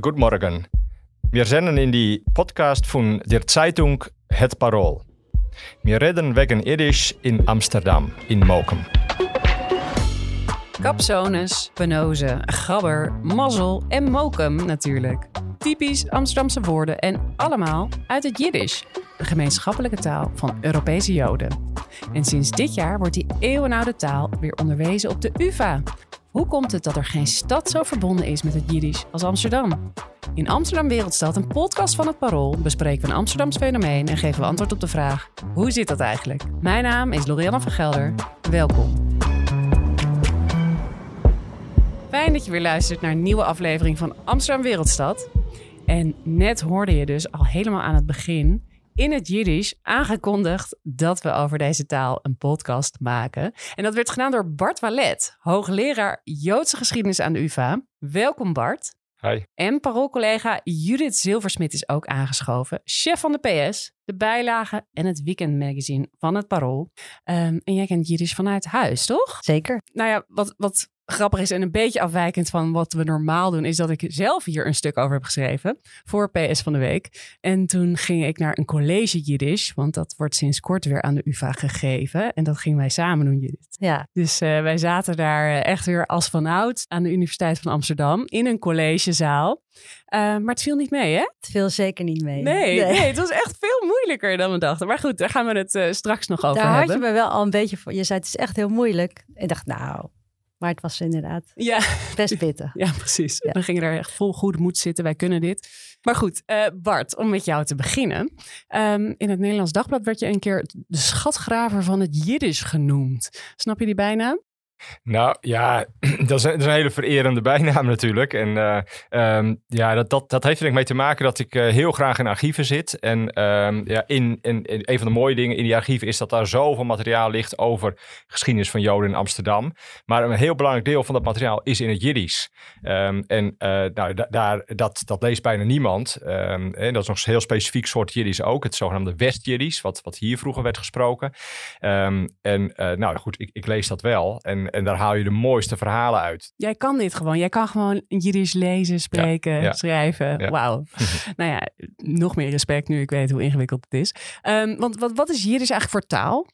Guten Morgen. Senden in die Podcast von der Zeitung Het Parool. Wir reden wegen Jiddisch in Amsterdam, in Mokum. Kapzones, penose, gabber, mazzel en mokum natuurlijk. Typisch Amsterdamse woorden en allemaal uit het Jiddisch, de gemeenschappelijke taal van Europese Joden. En sinds dit jaar wordt die eeuwenoude taal weer onderwezen op de UvA. Hoe komt het dat er geen stad zo verbonden is met het Jiddisch als Amsterdam? In Amsterdam Wereldstad, een podcast van het Parool, bespreken we een Amsterdams fenomeen en geven we antwoord op de vraag: hoe zit dat eigenlijk? Mijn naam is Lorianne van Gelder. Welkom. Fijn dat je weer luistert naar een nieuwe aflevering van Amsterdam Wereldstad. En net hoorde je dus al helemaal aan het begin in het Jiddisch aangekondigd dat we over deze taal een podcast maken. En dat werd gedaan door Bart Wallet, hoogleraar Joodse geschiedenis aan de UvA. Welkom Bart. Hi. En paroolcollega Judith Zilversmit is ook aangeschoven. Chef van de PS, de bijlage en het weekendmagazine van het Parool. Ehm, en jij kent Jiddisch vanuit huis, toch? Zeker. Nou ja, wat, wat grappig is en een beetje afwijkend van wat we normaal doen, is dat ik zelf hier een stuk over heb geschreven voor PS van de Week. En toen ging ik naar een college Jiddisch, want dat wordt sinds kort weer aan de UvA gegeven. En dat gingen wij samen doen, Judith. Ja. Dus uh, wij zaten daar uh, echt weer als vanouds aan de Universiteit van Amsterdam in een collegezaal. Uh, maar het viel niet mee, hè? Het viel zeker niet mee. Nee, nee. nee het was echt veel moeilijker dan we dachten. Maar goed, daar gaan we het straks nog over daar hebben. Daar had je me wel al een beetje voor. Je zei het is echt heel moeilijk. Ik dacht, nou, maar het was inderdaad ja. best pittig. Ja, precies. Ja. Dan ging er echt vol goede moed zitten. Wij kunnen dit. Maar goed, uh, Bart, om met jou te beginnen. Um, in het Nederlands Dagblad werd je een keer de schatgraver van het Jiddisch genoemd. Snap je die bijnaam? Nou ja, dat is, een, een, hele vererende bijnaam natuurlijk. En uh, um, ja, dat, dat, dat heeft er mee te maken dat ik uh, heel graag in archieven zit. En um, ja, in, in, een van de mooie dingen in die archieven is dat daar zoveel materiaal ligt over geschiedenis van Joden in Amsterdam. Maar een heel belangrijk deel van dat materiaal is in het Jiddisch. Um, en uh, nou, da, daar, dat, dat leest bijna niemand. en dat is nog een heel specifiek soort Jiddisch ook, het zogenaamde West-Jiddisch, wat, wat hier vroeger werd gesproken. en nou goed, ik, ik lees dat wel. En en daar haal je de mooiste verhalen uit. Jij kan dit gewoon. Jij kan gewoon Jiddisch lezen, spreken, ja, ja. schrijven. Ja. Wauw. nou ja, nog meer respect nu ik weet hoe ingewikkeld het is. Um, want wat, wat is Jiddisch eigenlijk voor taal?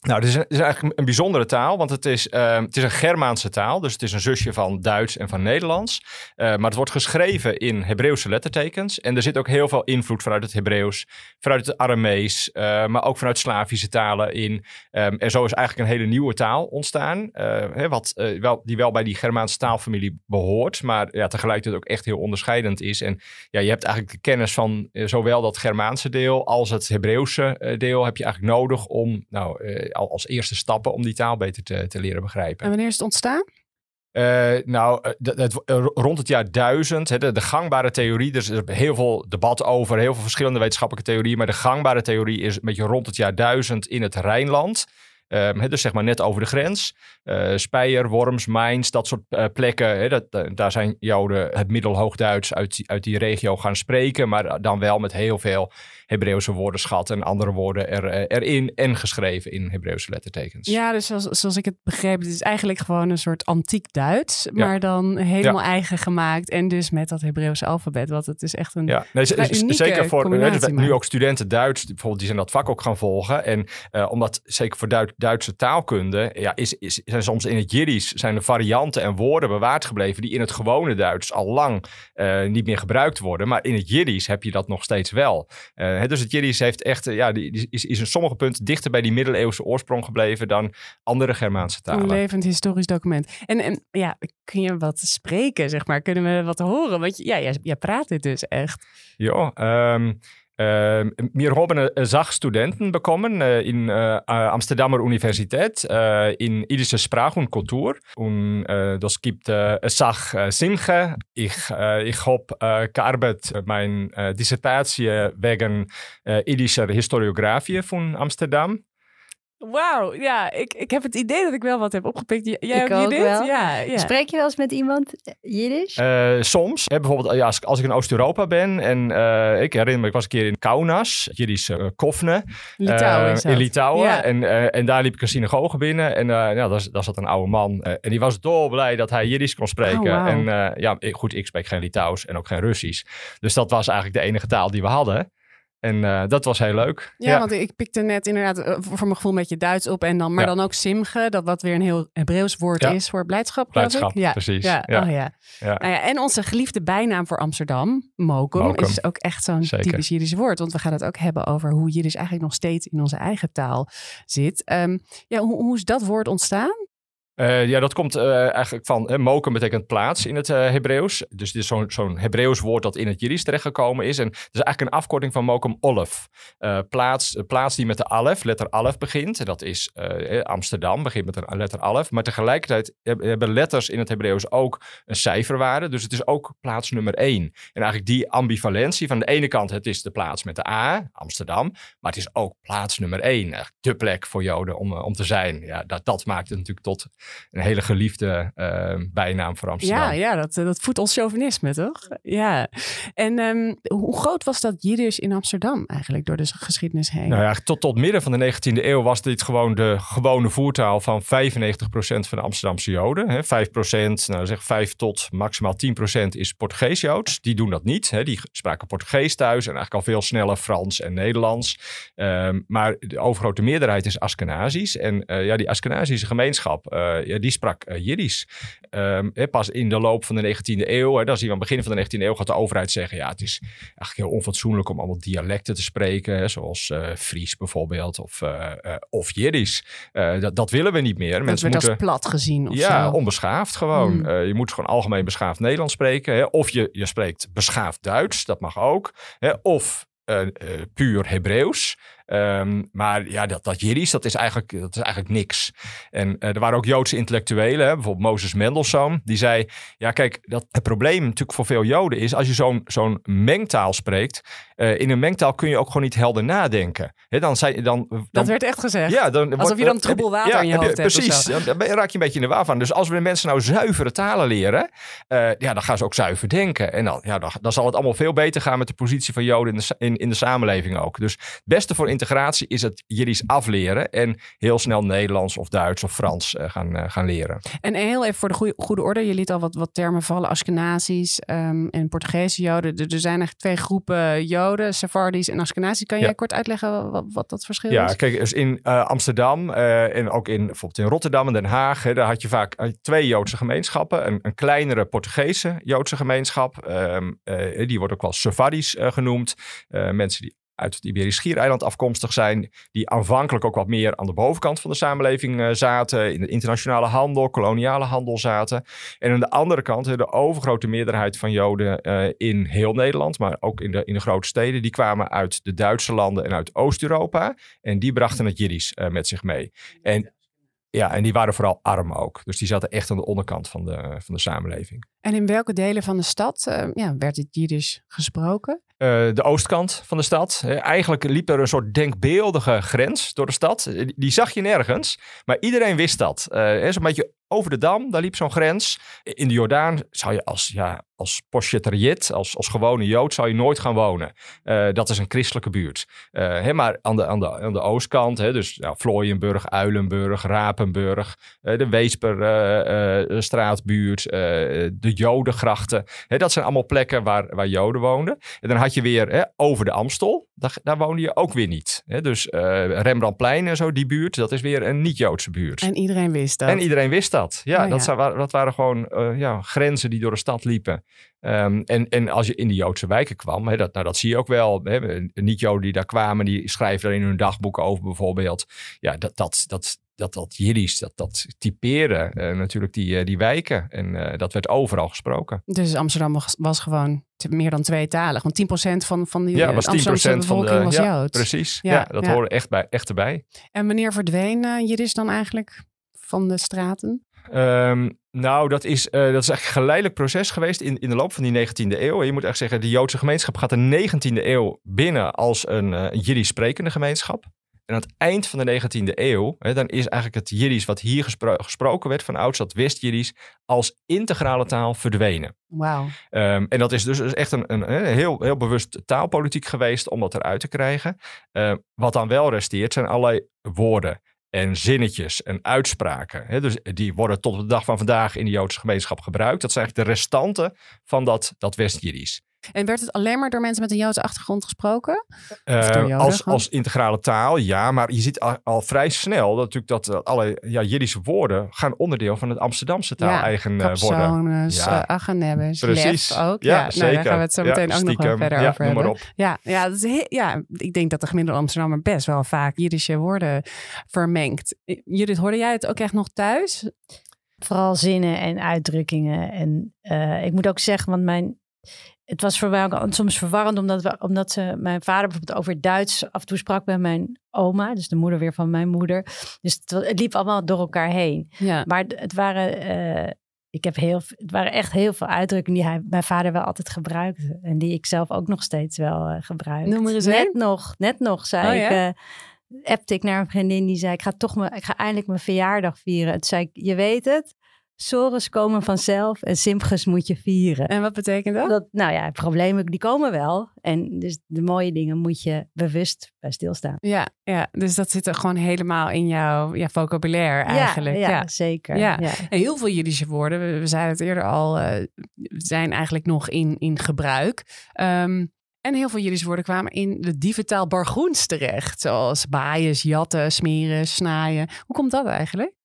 Nou, het is, eigenlijk een bijzondere taal, want het is, uh, het is een Germaanse taal. Dus het is een zusje van Duits en van Nederlands. Uh, maar het wordt geschreven in Hebreeuwse lettertekens. En er zit ook heel veel invloed vanuit het Hebreeuws, vanuit het Aramees, uh, maar ook vanuit Slavische talen in. Um, en zo is eigenlijk een hele nieuwe taal ontstaan, hè, wat, wel, die wel bij die Germaanse taalfamilie behoort, maar ja, tegelijkertijd ook echt heel onderscheidend is. En ja, je hebt eigenlijk de kennis van zowel dat Germaanse deel als het Hebreeuwse deel heb je eigenlijk nodig om, nou als eerste stappen om die taal beter te, te leren begrijpen. En wanneer is het ontstaan? Uh, nou, het, rond het jaar 1000, hè, de, de, gangbare theorie, er is heel veel debat over, heel veel verschillende wetenschappelijke theorieën, maar de gangbare theorie is een beetje rond het jaar 1000 in het Rijnland. Um, dus zeg maar net over de grens. Uh, Speyer, Worms, Mainz, dat soort uh, plekken. He, dat, uh, daar zijn Joden het Middelhoogduits uit, uit die regio gaan spreken. Maar dan wel met heel veel Hebreeuwse woordenschat en andere woorden er, erin en geschreven in Hebreeuwse lettertekens. Ja, dus zoals, zoals ik het begreep, het is eigenlijk gewoon een soort antiek Duits, maar ja. dan helemaal ja. eigen gemaakt en dus met dat Hebreeuwse alfabet, wat het is echt een ja. nee, zeker voor nu, nu ook studenten Duits, bijvoorbeeld, die zijn dat vak ook gaan volgen en uh, omdat zeker voor Duits, Duitse taalkunde, ja, is, is, zijn soms in het Jiddisch zijn er varianten en woorden bewaard gebleven die in het gewone Duits al lang uh, niet meer gebruikt worden, maar in het Jiddisch heb je dat nog steeds wel. Uh, dus het Jiddisch heeft echt, ja, die, die is, is in sommige punten dichter bij die middeleeuwse oorsprong gebleven dan andere Germaanse talen. Een levend historisch document. En, en ja, kun je wat spreken, zeg maar? Kunnen we wat horen? Want ja, jij, jij praat dit dus echt. Ja, um, Uh, wir haben Sachstudenten bekommen uh, in uh, Amsterdamer Universität in irische Sprache und Kultur. Und das gibt Sach Simche. Ich, ich habe gearbeitet, meine Dissertatie wegen irischer Historiografie von Amsterdam. Wauw, ja, ik, ik heb het idee dat ik wel wat heb opgepikt. J- Jij Ik ook, wel. Ja, ja. Spreek je wel eens met iemand eh, Jiddisch? Eh, soms, hè, bijvoorbeeld ja, als, als ik in Oost-Europa ben en eh, ik herinner me, ik was een keer in Kaunas, Jiddisch uh, Kofne. Litouwen eh. In Litouwen. Ja. En, eh, en daar liep ik een synagoge binnen en eh ja, daar, daar zat een oude man. en die was dolblij dat hij Jiddisch kon spreken. Oh. En eh, ja, ik- goed, ik spreek geen Litouws en ook geen Russisch. Dus dat was eigenlijk de enige taal die we hadden. En eh, dat was heel leuk. Ja, want ik pikte net inderdaad eh, voor mijn gevoel een beetje Duits op. En dan, maar Ja. dan ook simge, dat wat weer een heel Hebreeuws woord Ja. is voor blijdschap, Blijdschap, ik. Ja, precies. Ja. Oh, ja. Ja. Nou ja, en onze geliefde bijnaam voor Amsterdam, Mokum, Mokum. is ook echt zo'n typisch Jiddisch woord. Want we gaan het ook hebben over hoe Jiddisch eigenlijk nog steeds in onze eigen taal zit. Ehm, ja, hoe, hoe is dat woord ontstaan? Eh, ja, dat komt eh, eigenlijk van... Moken betekent plaats in het eh, Hebreeuws. Dus dit is zo'n Hebreeuws woord dat in het Jiddisch terechtgekomen is. En het is eigenlijk een afkorting van mokum olef. Eh, plaats, plaats die met de alef, letter alef begint. En dat is Amsterdam, begint met een letter alef. Maar tegelijkertijd heb- hebben letters in het Hebreeuws ook een cijferwaarde. Dus het is ook plaats nummer één. En eigenlijk die ambivalentie van de ene kant... het is de plaats met de A, Amsterdam. Maar het is ook plaats nummer één. De plek voor Joden om, om te zijn. Ja, dat, dat maakt het natuurlijk tot een hele geliefde eh, bijnaam voor Amsterdam. Ja, ja dat, eh, dat voedt ons chauvinisme, toch? Ja. En ehm, hoe groot was dat Jiddisch in Amsterdam eigenlijk door de geschiedenis heen? Nou ja, tot, tot midden van de 19e eeuw was dit gewoon de gewone voertaal van 95% van de Amsterdamse Joden. Hè. 5%, nou zeg 5 tot maximaal 10% is Portugees-Joods. Die doen dat niet. Hè. Die spraken Portugees thuis en eigenlijk al veel sneller Frans en Nederlands. Ehm, maar de overgrote meerderheid is Askenazisch. En eh, ja, die Askenazische gemeenschap, eh, ja, die sprak eh, Jiddisch. Ehm, hè, pas in de loop van de 19e eeuw, hè, dan zien we aan het begin van de 19e eeuw, gaat de overheid zeggen, ja, het is eigenlijk heel onfatsoenlijk om allemaal dialecten te spreken, hè, zoals eh, Fries bijvoorbeeld, of, eh eh, of Jiddisch. Eh, dat, dat willen we niet meer. dat Mensen werd moeten... als plat gezien of Ja, zo. onbeschaafd gewoon. Hmm. Eh, je moet gewoon algemeen beschaafd Nederlands spreken. Hè? Of je, je spreekt beschaafd Duits, dat mag ook. Hè? Of eh, eh, puur Hebreeuws. Ehm, maar ja, dat, dat Jiddisch, dat is eigenlijk, dat is eigenlijk niks. En eh, er waren ook Joodse intellectuelen, hè? bijvoorbeeld Moses Mendelssohn, die zei: Ja, kijk, dat, het probleem natuurlijk voor veel Joden is, als je zo'n zo'n mengtaal spreekt, eh, in een mengtaal kun je ook gewoon niet helder nadenken. Dan zijn, dan, dan, Dat werd echt gezegd. ja, dan, Alsof je dan troebel water in je hoofd hebt Precies, dan, raak je een beetje in de war van. Dus als we de mensen nou zuivere talen leren, eh, ja, dan gaan ze ook zuiver denken. En dan, ja, dan, dan zal het allemaal veel beter gaan met de positie van Joden in de, in de samenleving ook. Dus het beste voor integratie is het Jiddisch afleren en heel snel Nederlands of Duits of Frans eh, gaan, eh, gaan leren. En heel even voor de goede, goede orde. Je liet al wat, wat termen vallen. Askenazi's ehm, en Portugese Joden. Er, er zijn eigenlijk twee groepen Joden. Sephardi's en Askenazi's. Kan jij Ja. kort uitleggen wat, wat dat verschil Ja, is? kijk, dus in eh, Amsterdam eh, en ook in, bijvoorbeeld in Rotterdam en Den Haag, hè, daar had je vaak eh, twee Joodse gemeenschappen. Een, een kleinere Portugese Joodse gemeenschap, ehm, eh, die wordt ook wel Sephardisch eh, genoemd. Eh, mensen die uit het Iberisch Schiereiland afkomstig zijn, die aanvankelijk ook wat meer aan de bovenkant van de samenleving eh, zaten, in de internationale handel, koloniale handel zaten. En aan de andere kant, de overgrote meerderheid van Joden eh, in heel Nederland, maar ook in de, in de grote steden, die kwamen uit de Duitse landen en uit Oost-Europa. En die brachten het Jiddisch eh, met zich mee. En, ja, en die waren vooral arm ook. Dus die zaten echt aan de onderkant van de, van de samenleving. En in welke delen van de stad eh, ja, werd het Jiddisch gesproken? Eh, de oostkant van de stad. Eh, eigenlijk liep er een soort denkbeeldige grens door de stad. Die- zag je nergens, maar iedereen wist dat. Zo'n beetje over de dam, daar liep zo'n grens. In de Jordaan zou je als, ja, als als, als gewone Jood, zou je nooit gaan wonen. Dat is een christelijke buurt. Maar aan de, aan de, aan de oostkant, hè, dus Vlooienburg, Uilenburg, Rapenburg, de Weesperstraatbuurt, de Jodengrachten. Hè, dat zijn allemaal plekken waar, waar Joden woonden. En dan had je weer over de Amstel, daar, daar woonde je ook weer niet. Dus eh, Rembrandtplein en zo, die buurt, dat is weer een niet-Joodse buurt. En iedereen wist dat. En iedereen wist dat. Ja, Oh, dat, ja. zijn- dat waren gewoon eh, ja, grenzen die door de stad liepen. Ehm, en, en als je in die Joodse wijken kwam, dat, nou, dat zie je ook wel. Niet-Joden die daar kwamen, die schrijven daar in hun dagboeken over bijvoorbeeld. Ja, dat, dat, dat, dat, dat Jiddisch, dat, dat typeren eh, natuurlijk die, eh, die wijken. En eh, dat werd overal gesproken. Dus Amsterdam was, was gewoon meer dan tweetalig. Want 10% van, van die Ja, was 10% Amsterdamse van bevolking de... was ja, Jood. precies. Ja, Ja, dat ja. hoorde echt, bij, echt erbij. En wanneer verdween Jiddisch dan eigenlijk van de straten? Ehm, nou, dat is, eh, dat is echt een geleidelijk proces geweest in, in de loop van die 19e eeuw. Je moet echt zeggen, de Joodse gemeenschap gaat de 19e eeuw binnen als een, een Jiddisch sprekende gemeenschap. En aan het eind van de 19e eeuw, hè, dan is eigenlijk het Jiddisch wat hier gespro- gesproken werd van ouds, dat West-Jiddisch, als integrale taal verdwenen. Wauw. Ehm, en dat is dus dus echt een, een, een heel, heel bewust taalpolitiek geweest om dat eruit te krijgen. Ehm, wat dan wel resteert zijn allerlei woorden en zinnetjes en uitspraken. Hè, dus die worden tot op de dag van vandaag in de Joodse gemeenschap gebruikt. Dat zijn eigenlijk de restanten van dat, dat West-Jiddisch. En werd het alleen maar door mensen met een Joodse achtergrond gesproken? Eh, als, als integrale taal, ja. Maar je ziet al, al vrij snel dat, natuurlijk dat eh, alle ja, Jiddische woorden gaan onderdeel van het Amsterdamse taal eigen eh, worden. Ja. uh, Achanebbes, Precies. Ook. Ja, Ja, nou, zeker. daar gaan we het zo Ja, meteen ook nog wel verder Ja, over noem maar hebben. op. Ja, ja, dat is heel- ja, ik denk dat de gemiddelde Amsterdammer best wel vaak Jiddische woorden vermengt. Judith, hoorde jij het ook echt nog thuis? Vooral zinnen en uitdrukkingen. En eh, ik moet ook zeggen, want mijn. Het was voor mij ook soms verwarrend, omdat, we, omdat ze, mijn vader bijvoorbeeld over Duits af en toe sprak bij mijn oma, dus de moeder weer van mijn moeder. Dus het, liep allemaal door elkaar heen. Ja. Maar het waren, eh, ik heb heel, het waren echt heel veel uitdrukkingen die hij, mijn vader wel altijd gebruikte. En die ik zelf ook nog steeds wel eh, gebruik. Noem er eens Net nog, net nog zei Oh, ik, ja? eh, appte ik naar een vriendin die zei, ik ga toch mijn, ik ga eindelijk mijn verjaardag vieren. Het zei ik, je weet het, sores komen vanzelf en simches moet je vieren. En wat betekent dat? Dat, nou ja, problemen die komen wel. En dus de mooie dingen moet je bewust bij stilstaan. Ja, ja, dus dat zit er gewoon helemaal in jouw ja, vocabulaire eigenlijk. Ja, Ja, ja, zeker. Ja. Ja. En heel veel Jiddische woorden, we, we zeiden het eerder al, eh, zijn eigenlijk nog in, in gebruik. Ehm, en heel veel Jiddische woorden kwamen in de dieventaal Bargoens terecht. Zoals baaien, jatten, smeren, snaaien. Hoe komt dat eigenlijk?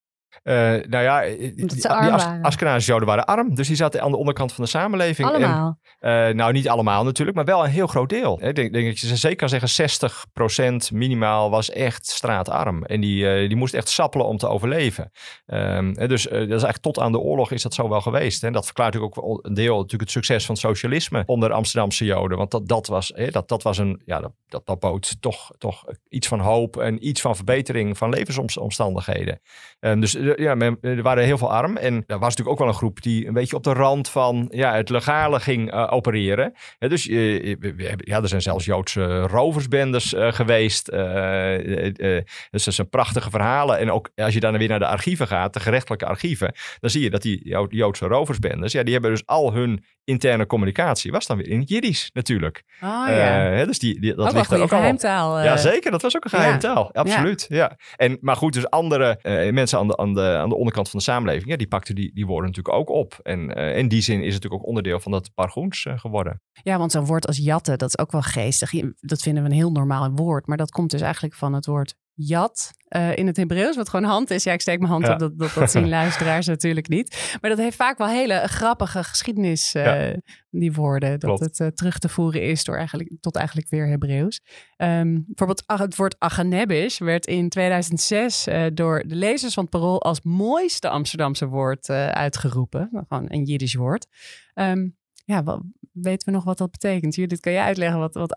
Eh, nou ja, eh, die, ze die arm As- waren. Askenazische Joden waren arm. Dus die zaten aan de onderkant van de samenleving. En, Allemaal. eh, nou, niet allemaal natuurlijk, maar wel een heel groot deel. Ik denk, denk dat je zeker kan zeggen 60% minimaal was echt straatarm. En die, eh, die moest echt sappelen om te overleven. Ehm, en dus eh, dat is eigenlijk tot aan de oorlog is dat zo wel geweest. En dat verklaart natuurlijk ook een deel natuurlijk het succes van het socialisme onder Amsterdamse Joden. Want dat, dat was, hè, dat, dat was een, ja, dat, dat, dat bood toch, toch iets van hoop en iets van verbetering van levensomstandigheden. Ehm, dus eh, ja, men- er waren heel veel arm. En er was natuurlijk ook wel een groep die een beetje op de rand van ja, het legale ging eh, opereren. Dus eh, ja, er zijn zelfs Joodse roversbendes eh, geweest. Eh, eh, eh, dus dat zijn prachtige verhalen. En ook als je dan weer naar de archieven gaat, de gerechtelijke archieven, dan zie je dat die Jo- Joodse roversbendes, ja, die hebben dus al hun interne communicatie, was dan weer in het Jiddisch natuurlijk. Oh Eh, ja, dus die, die, dat ook ligt er ook geheimtaal. eh. Ja, zeker. Dat was ook een geheime ja. taal. Absoluut. Ja. En, maar goed, dus andere eh, mensen aan de, aan, de, aan de onderkant van de samenleving, ja, die pakten die, die woorden natuurlijk ook op. En eh, in die zin is het natuurlijk ook onderdeel van dat Pargoens eh, geworden. Ja, want zo'n woord als jatten, dat is ook wel geestig. Dat vinden we een heel normaal woord. Maar dat komt dus eigenlijk van het woord jat eh, in het Hebreeuws. Wat gewoon hand is. Ja, ik steek mijn hand Ja. op. Dat, dat, dat zien luisteraars natuurlijk niet. Maar dat heeft vaak wel hele grappige geschiedenis, eh, Ja. die woorden. Dat Klopt. het eh, terug te voeren is door eigenlijk, tot eigenlijk weer Hebreeuws. Ehm, bijvoorbeeld ach- het woord Achanebisch werd in 2006 eh, door de lezers van het Parool als mooiste Amsterdamse woord uitgeroepen. Gewoon een Jiddisch woord. Ehm, ja, wat, weten we nog wat dat betekent? Judith, kan jij uitleggen wat, wat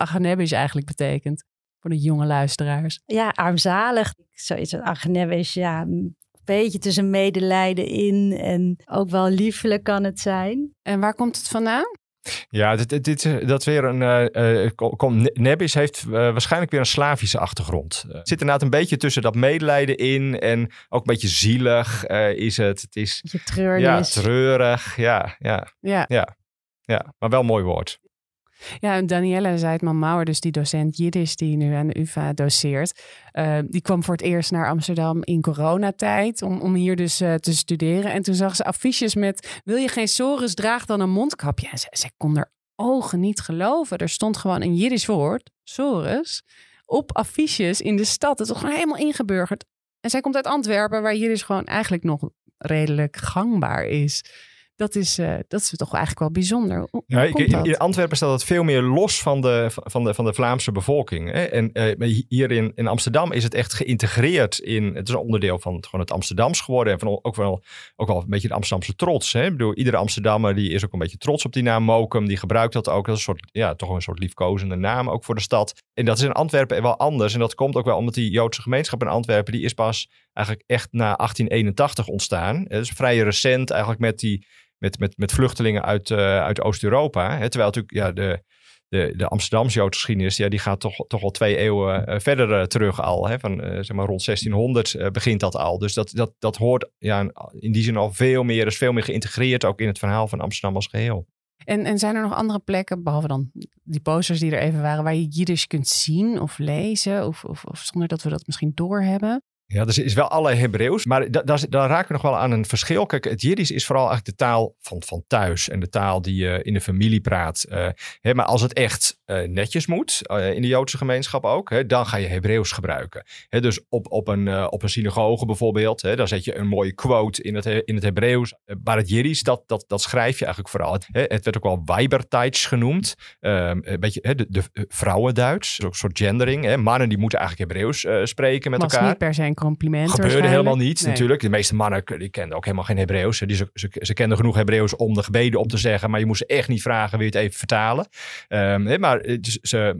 eigenlijk betekent? Voor de jonge luisteraars. Ja, armzalig. Zoiets als Agnebisch, ja, een beetje tussen medelijden in. En ook wel liefelijk kan het zijn. En waar komt het vandaan? Ja, dit, dit, dit- dat weer een. eh, eh, kom- kom, Ne- Nebis heeft eh, waarschijnlijk weer een Slavische achtergrond. Eh, Het zit inderdaad een beetje tussen dat medelijden in en ook een beetje zielig eh, is het. Het is Je treurnis. ja, treurig. Ja, ja, Ja, ja, maar wel een mooi woord. Ja en Danielle Zeitman-Mauer, dus die docent Jiddisch die nu aan de UvA doseert, eh, die kwam voor het eerst naar Amsterdam in coronatijd om, om hier dus eh, te studeren. En toen zag ze affiches met, wil je geen sores, draag dan een mondkapje. En zij kon haar ogen niet geloven. Er stond gewoon een Jiddisch woord, sores, op affiches in de stad. Het is gewoon helemaal ingeburgerd. En zij komt uit Antwerpen, waar Jiddisch gewoon eigenlijk nog redelijk gangbaar is. Dat is, eh, dat is toch eigenlijk wel bijzonder. Ik, in, Antwerpen staat het veel meer los van de, van de, van de Vlaamse bevolking. Hè? En maar hier in, in Amsterdam is het echt geïntegreerd in. Het is een onderdeel van het, gewoon het Amsterdams geworden. En van, ook, wel, ook wel een beetje de Amsterdamse trots. Hè? Ik bedoel, iedere Amsterdammer die is ook een beetje trots op die naam Mokum. Die gebruikt dat ook. Dat is een soort, ja, toch een soort liefkozende naam ook voor de stad. En dat is in Antwerpen wel anders. En dat komt ook wel omdat die Joodse gemeenschap in Antwerpen. die is pas eigenlijk echt na 1881 ontstaan. Het is vrij recent eigenlijk met die met, met, met vluchtelingen uit, eh, uit Oost-Europa. Terwijl natuurlijk ja, de, de, de Amsterdamse Joodse geschiedenis, ja, die gaat toch, toch al twee eeuwen verder terug al. Hè, van zeg maar rond 1600 begint dat al. Dus dat, dat, dat hoort ja, in die zin al veel meer, is veel meer geïntegreerd ook in het verhaal van Amsterdam als geheel. En, en zijn er nog andere plekken, behalve dan die posters die er even waren, waar je Jiddisch kunt zien of lezen, of, of, of zonder dat we dat misschien doorhebben? Ja, er is wel alle Hebreeuws, maar daar, daar raken we nog wel aan een verschil. Kijk, het Jiddisch is vooral eigenlijk de taal van, van thuis en de taal die je in de familie praat. Uh, hè, maar als het echt uh, netjes moet, uh, in de Joodse gemeenschap ook, hè, dan ga je Hebreeuws gebruiken. Hè, dus op, op, een, op een synagoge bijvoorbeeld, hè, dan zet je een mooie quote in het, in het Hebreeuws. maar het Jiddisch, dat, dat, dat schrijf je eigenlijk vooral. Het, hè, het werd ook wel Weiberteits genoemd, ehm, een beetje hè, de, de vrouwenduits, een soort gendering. Hè. Mannen die moeten eigenlijk Hebreeuws spreken met elkaar. niet per se compliment. Gebeurde helemaal niet natuurlijk. De meeste mannen die kenden ook helemaal geen Hebreeuws. Die, ze, ze, ze, kenden genoeg Hebreeuws om de gebeden op te zeggen. Maar je moest ze echt niet vragen, wil je het even vertalen? Um, maar dus, ze,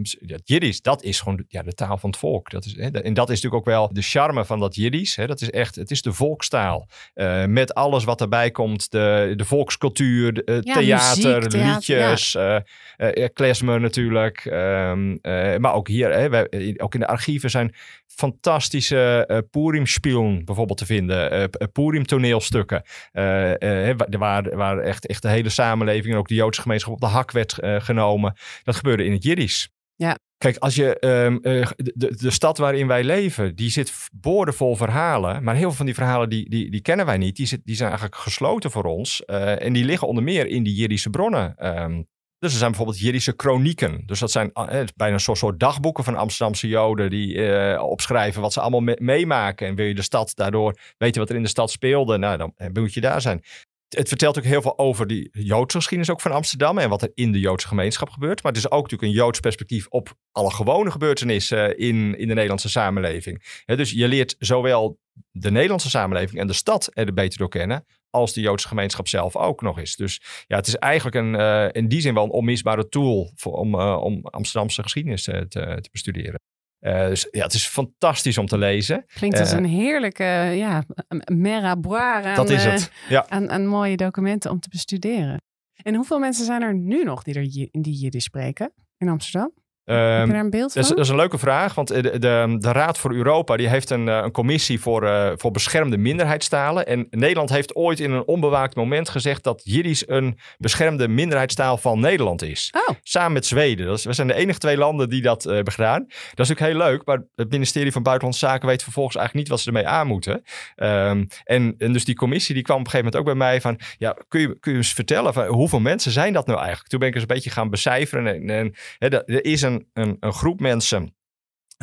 Jiddisch, dat is gewoon ja, de taal van het volk. Dat is, hè, en dat is natuurlijk ook wel de charme van dat Jiddisch. Dat is echt, het is de volkstaal. Uh, met alles wat erbij komt. De, de volkscultuur, de, ja, theater, muziek, liedjes. Ja. Uh, klezmer natuurlijk. Um, maar ook hier, hè, wij, ook in de archieven zijn fantastische Purim-spielen bijvoorbeeld te vinden. Uh, Purim-toneelstukken. Uh, waar, waar echt, echt de hele samenleving en ook de Joodse gemeenschap op de hak werd genomen. Dat gebeurde in het Jiddisch. Ja. Kijk, als je um, de, de stad waarin wij leven, die zit boordevol verhalen. Maar heel veel van die verhalen die, die, die kennen wij niet. Die, zit, die zijn eigenlijk gesloten voor ons. en die liggen onder meer in die Jiddische bronnen. Um, dus er zijn bijvoorbeeld Jiddische chronieken. Dus dat zijn eh, bijna een soort, dagboeken van Amsterdamse Joden die eh, opschrijven wat ze allemaal me meemaken. En wil je de stad daardoor weten wat er in de stad speelde, nou dan eh, moet je daar zijn. Het vertelt ook heel veel over die Joodse geschiedenis ook van Amsterdam en wat er in de Joodse gemeenschap gebeurt. Maar het is ook natuurlijk een Joods perspectief op alle gewone gebeurtenissen in, in de Nederlandse samenleving. dus je leert zowel de Nederlandse samenleving en de stad er beter door kennen, als de Joodse gemeenschap zelf ook nog is. Dus ja, het is eigenlijk een, uh, in die zin wel een onmisbare tool voor, om, uh, om Amsterdamse geschiedenis te, te, te bestuderen. Uh, dus ja, het is fantastisch om te lezen. Klinkt als een heerlijke ja, mera boire dat is het. Ja. Aan, aan, mooie documenten om te bestuderen. En hoeveel mensen zijn er nu nog die er die Jiddisch spreken in Amsterdam? Um, Heb je ehm, daar een beeld van? Dat is, dat is, een leuke vraag, want de, de, de, Raad voor Europa die heeft een, eh, een commissie voor, uh, voor beschermde minderheidstalen. En Nederland heeft ooit in een onbewaakt moment gezegd dat Jiddisch een beschermde minderheidstaal van Nederland is. Oh. Samen met Zweden. Dat is, we zijn de enige twee landen die dat uh, hebben gedaan. Dat is natuurlijk heel leuk, maar het ministerie van Buitenlandse Zaken weet vervolgens eigenlijk niet wat ze ermee aan moeten. Um, en, en dus die commissie die kwam op een gegeven moment ook bij mij van, ja, kun je, kun je eens vertellen van hoeveel mensen zijn dat nou eigenlijk? Toen ben ik eens een beetje gaan becijferen en, en er is een een, een, groep mensen,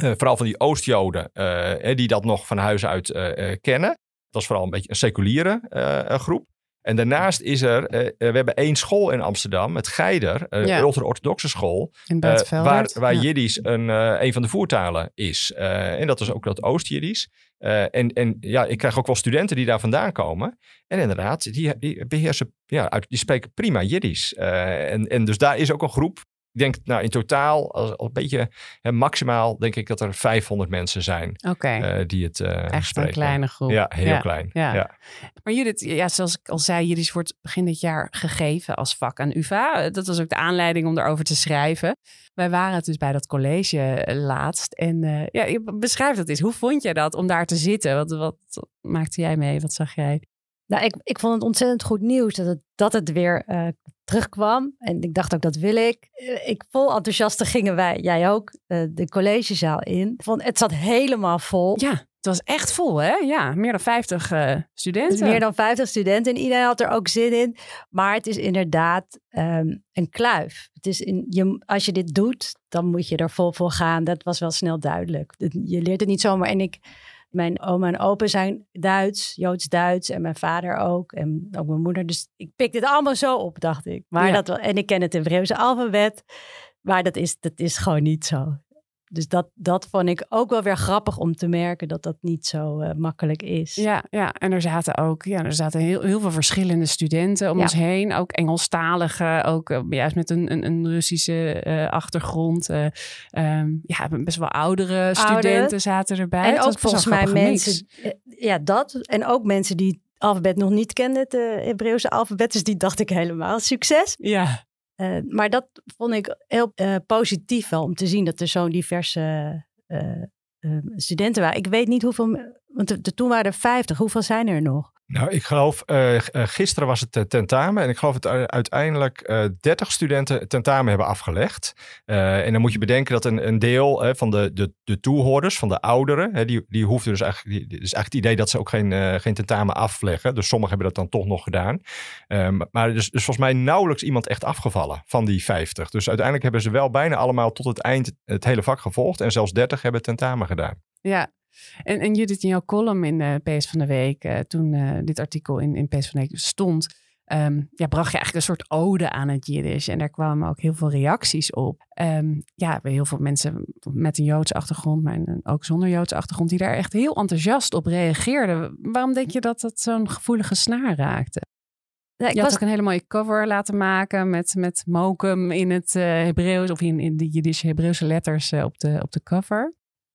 uh, vooral van die Oostjoden, uh, die dat nog van huis uit kennen. Dat is vooral een beetje een seculiere groep. En daarnaast is er, we hebben één school in Amsterdam, het Geider, een ja. ultra-orthodoxe school. waar waar ja. Jiddisch een, een van de voertalen is. en dat is ook dat Oost-Jiddisch. en, en ja, ik krijg ook wel studenten die daar vandaan komen. En inderdaad, die, die beheersen, ja, uit, die spreken prima Jiddisch. en, en dus daar is ook een groep ik denk nou in totaal, als, als een beetje hè, maximaal, denk ik dat er 500 mensen zijn okay. uh, die het uh, Echt een kleine groep. Ja, heel klein. Ja. ja. Maar Judith, ja, zoals ik al zei, Judith wordt begin dit jaar gegeven als vak aan UvA. Dat was ook de aanleiding om erover te schrijven. Wij waren dus bij dat college eh, laatst. En uh, ja, beschrijf dat eens. Hoe vond jij dat om daar te zitten? Wat, wat maakte jij mee? Wat zag jij? Nou, ik, ik vond het ontzettend goed nieuws dat het, dat het weer uh, terugkwam. En ik dacht ook, dat wil ik. Uh, ik vol enthousiast gingen wij, jij ook, uh, de collegezaal in. Vond, het zat helemaal vol. Ja, het was echt vol, hè? Ja, meer dan 50 studenten. Dus meer dan 50 studenten en iedereen had er ook zin in. Maar het is inderdaad um, een kluif. Het is in, je, als je dit doet, dan moet je er vol voor gaan. Dat was wel snel duidelijk. Je leert het niet zomaar. En ik mijn oma en opa zijn Duits, Joods-Duits en mijn vader ook en ook mijn moeder. Dus ik pik dit allemaal zo op, dacht ik. Maar dat en ik ken het Hebreeuwse alfabet, maar dat is, dat is gewoon niet zo. Dus dat, dat vond ik ook wel weer grappig om te merken dat dat niet zo uh, makkelijk is. Ja, ja, en er zaten ook ja, er zaten heel, heel veel verschillende studenten om ons heen. Ook Engelstaligen, ook uh, juist met een, een, een Russische uh, achtergrond. Um, ja, best wel oudere studenten zaten erbij. En ook volgens mij mensen, ja, dat. En ook mensen die het alfabet nog niet kenden, het Hebreeuwse alfabet. Dus die dacht ik helemaal succes. Ja. Eh, maar dat vond ik heel uh, positief wel om te zien dat er zo'n diverse uh, studenten waren. Ik weet niet hoeveel, want toen waren er 50. Hoeveel zijn er nog? Nou, ik geloof, uh, gisteren was het tentamen en ik geloof dat uiteindelijk uh, 30 studenten tentamen hebben afgelegd. En dan moet je bedenken dat een, een deel van de, de, de toehoorders, van de ouderen, die, die hoefden dus eigenlijk, is eigenlijk het idee dat ze ook geen, geen tentamen afleggen. Dus sommigen hebben dat dan toch nog gedaan. maar dus, dus volgens mij nauwelijks iemand echt afgevallen van die 50. Dus uiteindelijk hebben ze wel bijna allemaal tot het eind het hele vak gevolgd en zelfs 30 hebben tentamen gedaan. Ja, en, en Judith, in jouw column in de PS van de Week, uh, toen uh, dit artikel in, in PS van de Week stond, um, ja, bracht je eigenlijk een soort ode aan het Jiddisch. En daar kwamen ook heel veel reacties op. Um, ja, heel veel mensen met een Joodse achtergrond, maar ook zonder Joodse achtergrond, die daar echt heel enthousiast op reageerden. Waarom denk je dat dat zo'n gevoelige snaar raakte? Ja, ik je had ook een hele mooie cover laten maken met, met Mokum in het uh, Hebreeuws of in, in de Jiddische Hebreeuwse letters op, de, op de cover.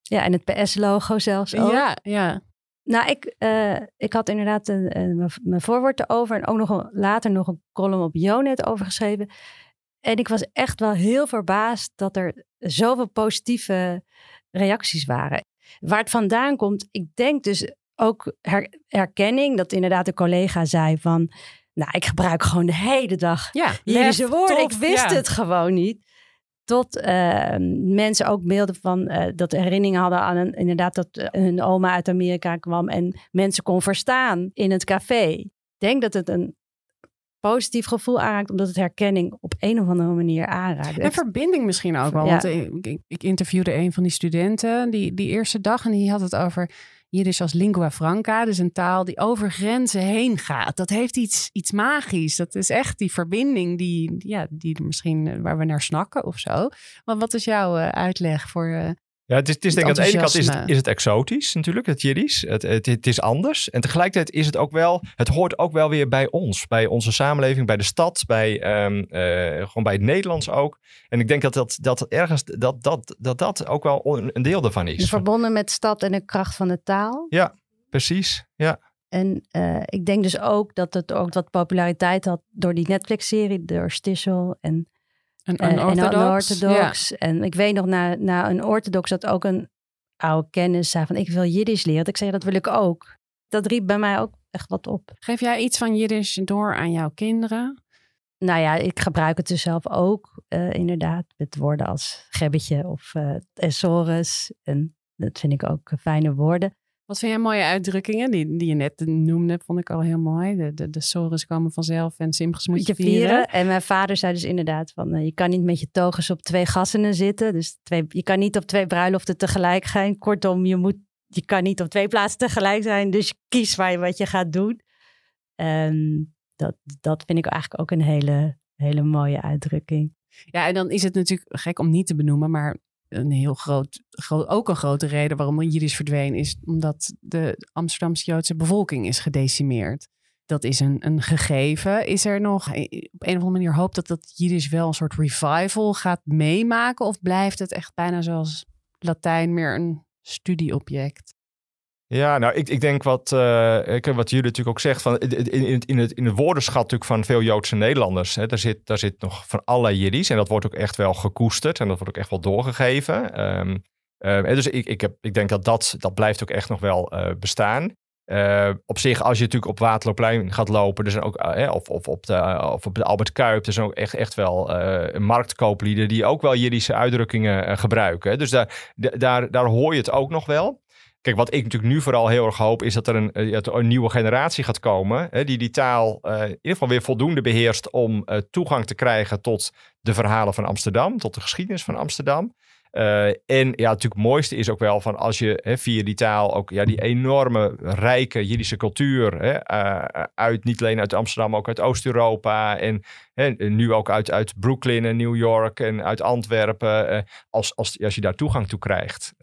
Ja, en het PS-logo zelfs ook. Ja, ja. Nou, ik, uh, ik had inderdaad een, een, mijn voorwoord erover en ook nog een, later nog een column op Jonet over geschreven. En ik was echt wel heel verbaasd dat er zoveel positieve reacties waren. Waar het vandaan komt, ik denk dus ook her, herkenning, dat inderdaad de collega zei van, nou, ik gebruik gewoon de hele dag ja, deze woorden. ik wist het gewoon niet. Tot uh, mensen ook beelden van uh, dat herinneringen hadden aan een, inderdaad dat uh, hun oma uit Amerika kwam en mensen kon verstaan in het café. Ik denk dat het een positief gevoel aanraakt, omdat het herkenning op een of andere manier aanraakt. En verbinding misschien ook wel. Ja. Want ik, ik, interviewde een van die studenten die, die eerste dag en die had het over Jiddisch als lingua franca, dus een taal die over grenzen heen gaat. Dat heeft iets, iets magisch. Dat is echt die verbinding die, ja, die misschien eh, waar we naar snakken of zo. Maar wat is jouw uh, uitleg voor, uh, ja, het is, het is denk ik aan de ene kant is het, is het exotisch natuurlijk, het Jiddisch. Het, het, het, is anders. En tegelijkertijd is het ook wel, het hoort ook wel weer bij ons. Bij onze samenleving, bij de stad, bij, um, uh, gewoon bij het Nederlands ook. En ik denk dat dat, dat ergens, dat, dat, dat dat ook wel een deel daarvan is. Verbonden met stad en de kracht van de taal. Ja, precies. Ja. En uh, ik denk dus ook dat het ook wat populariteit had door die Netflix-serie, door Stissel en een, een orthodox. En, en ik weet nog, na, na een orthodox dat ook een oude kennis zei van ik wil Jiddisch leren. Dat ik zei dat wil ik ook. Dat riep bij mij ook echt wat op. Geef jij iets van Jiddisch door aan jouw kinderen? Nou ja, ik gebruik het dus zelf ook uh, inderdaad. Met woorden als gebbetje of uh, thesaurus. En dat vind ik ook fijne woorden. Wat vind jij mooie uitdrukkingen? Die, die je net noemde, vond ik al heel mooi. De, de, de sores komen vanzelf en Simges moet je vieren. vieren. En mijn vader zei dus inderdaad van... Uh, je kan niet met je togens op twee gassen zitten. Dus twee, je kan niet op twee bruiloften tegelijk gaan. Kortom, je, moet, je kan niet op twee plaatsen tegelijk zijn. Dus kies waar je, wat je gaat doen. Um, dat, dat vind ik eigenlijk ook een hele, hele mooie uitdrukking. Ja, en dan is het natuurlijk gek om niet te benoemen, maar een heel groot, ook een grote reden waarom Jiddisch verdween, is omdat de Amsterdamse Joodse bevolking is gedecimeerd. Dat is een, een gegeven. Is er nog op een of andere manier hoop dat dat Jiddisch wel een soort revival gaat meemaken? Of blijft het echt bijna zoals Latijn meer een studieobject? Ja, nou, ik, ik denk wat, uh, wat jullie natuurlijk ook zegt, van, in, in, het, in de woordenschat natuurlijk van veel Joodse Nederlanders, hè, daar, zit, daar zit nog van allerlei Jiddisch en dat wordt ook echt wel gekoesterd en dat wordt ook echt wel doorgegeven. Um, dus ik, ik, heb, ik denk dat dat, dat blijft ook echt nog wel uh, bestaan. Uh, op zich, als je natuurlijk op Waterloopplein gaat lopen, er zijn ook, uh, of, of, op de, of op de Albert Kuip, er zijn ook echt, echt wel marktkooplieden die ook wel Jiddische uitdrukkingen gebruiken. Dus daar, daar, daar hoor je het ook nog wel. Kijk, wat ik natuurlijk nu vooral heel erg hoop, is dat er een, eh, een nieuwe generatie gaat komen. Hè, die die taal uh, in ieder geval weer voldoende beheerst om uh, toegang te krijgen tot de verhalen van Amsterdam, tot de geschiedenis van Amsterdam. Uh, en ja, natuurlijk het mooiste is ook wel van als je hè, via die taal ook ja, die enorme rijke Jiddische cultuur hè, uh, uit, niet alleen uit Amsterdam, ook uit Oost-Europa en nu ook uit, uit Brooklyn en New York en uit Antwerpen, uh, als, als, als je daar toegang toe krijgt.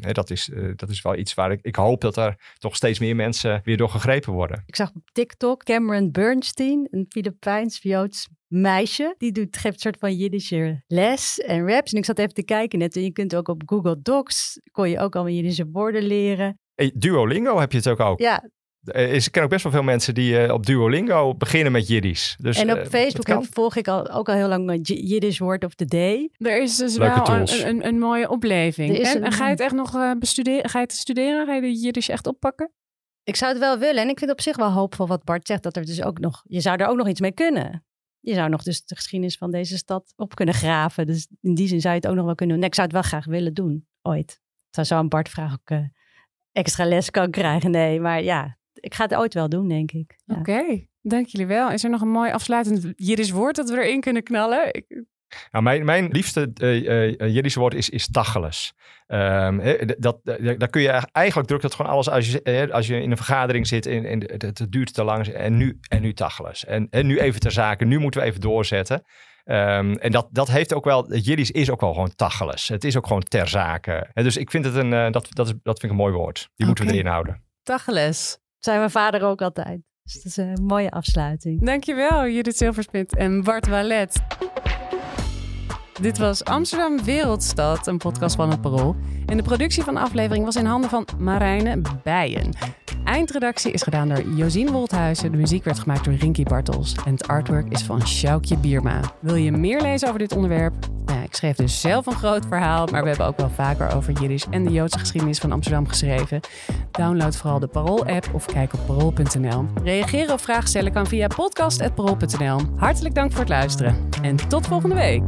Hè, dat, is, dat is wel iets waar ik, ik hoop dat er toch steeds meer mensen weer door gegrepen worden. Ik zag op TikTok Cameron Bernstein, een Filipijns-Joods meisje. Die doet, geeft een soort van Jiddische les en raps. En ik zat even te kijken net. En je kunt ook op Google Docs, kon je ook allemaal Jiddische woorden leren. Hey, Duolingo heb je het ook al. Ja, Eh, is, ik ken ook best wel veel mensen die eh, op Duolingo beginnen met Jiddisch. Dus, en op eh, Facebook heb- volg ik al, ook al heel lang J- Yiddish Word of the Day. Er is dus Leuke wel een, een, een mooie opleving. En, een- en ga je het echt nog eh, bestuderen? Ga je het studeren? Ga je de Jiddisch echt oppakken? Ik zou het wel willen. En ik vind op zich wel hoopvol wat Bart zegt. Dat er dus ook nog... Je zou er ook nog iets mee kunnen. Je zou nog dus de geschiedenis van deze stad op kunnen graven. Dus in die zin zou je het ook nog wel kunnen doen. Nee, ik zou het wel graag willen doen. Ooit. Ik zou zo aan Bart vragen of ik eh, extra les kan krijgen. Nee, maar ja. Ik ga het ooit wel doen, denk ik. Oké, dank jullie wel. Is er nog een mooi afsluitend Jiddisch woord dat we erin kunnen knallen? Ik- Nou, mijn, mijn liefste eh eh, Jiddische woord is, is tacheles. Ehm, hè, d- dat, dat, daar kun je eigenlijk drukt het gewoon alles als je, als je in een vergadering zit en, en het, het duurt te lang. En nu, en nu tacheles. En, en nu even ter zake. Nu moeten we even doorzetten. Ehm, en dat, dat heeft ook wel, Jiddisch is ook wel gewoon tacheles. Het is ook gewoon ter zake. En dus ik vind het een, eh, dat, dat, is, dat vind ik een mooi woord. Die moeten we erin houden. Tacheles. Zei mijn vader ook altijd. Dus dat is een mooie afsluiting. Dankjewel, Judith Silverspit en Bart Wallet. Dit was Amsterdam Wereldstad, een podcast van het Parool. En de productie van de aflevering was in handen van Marijne Bijen. Eindredactie is gedaan door Josien Wolthuizen. De muziek werd gemaakt door Rinky Bartels. En het artwork is van Sjoukje Bierma. Wil je meer lezen over dit onderwerp? Nou, ik schreef dus zelf een groot verhaal, maar we hebben ook wel vaker over Jiddisch en de Joodse geschiedenis van Amsterdam geschreven. Download vooral de Parool-app of kijk op parool.nl. Reageren of vragen stellen kan via podcast.parool.nl. Hartelijk dank voor het luisteren en tot volgende week.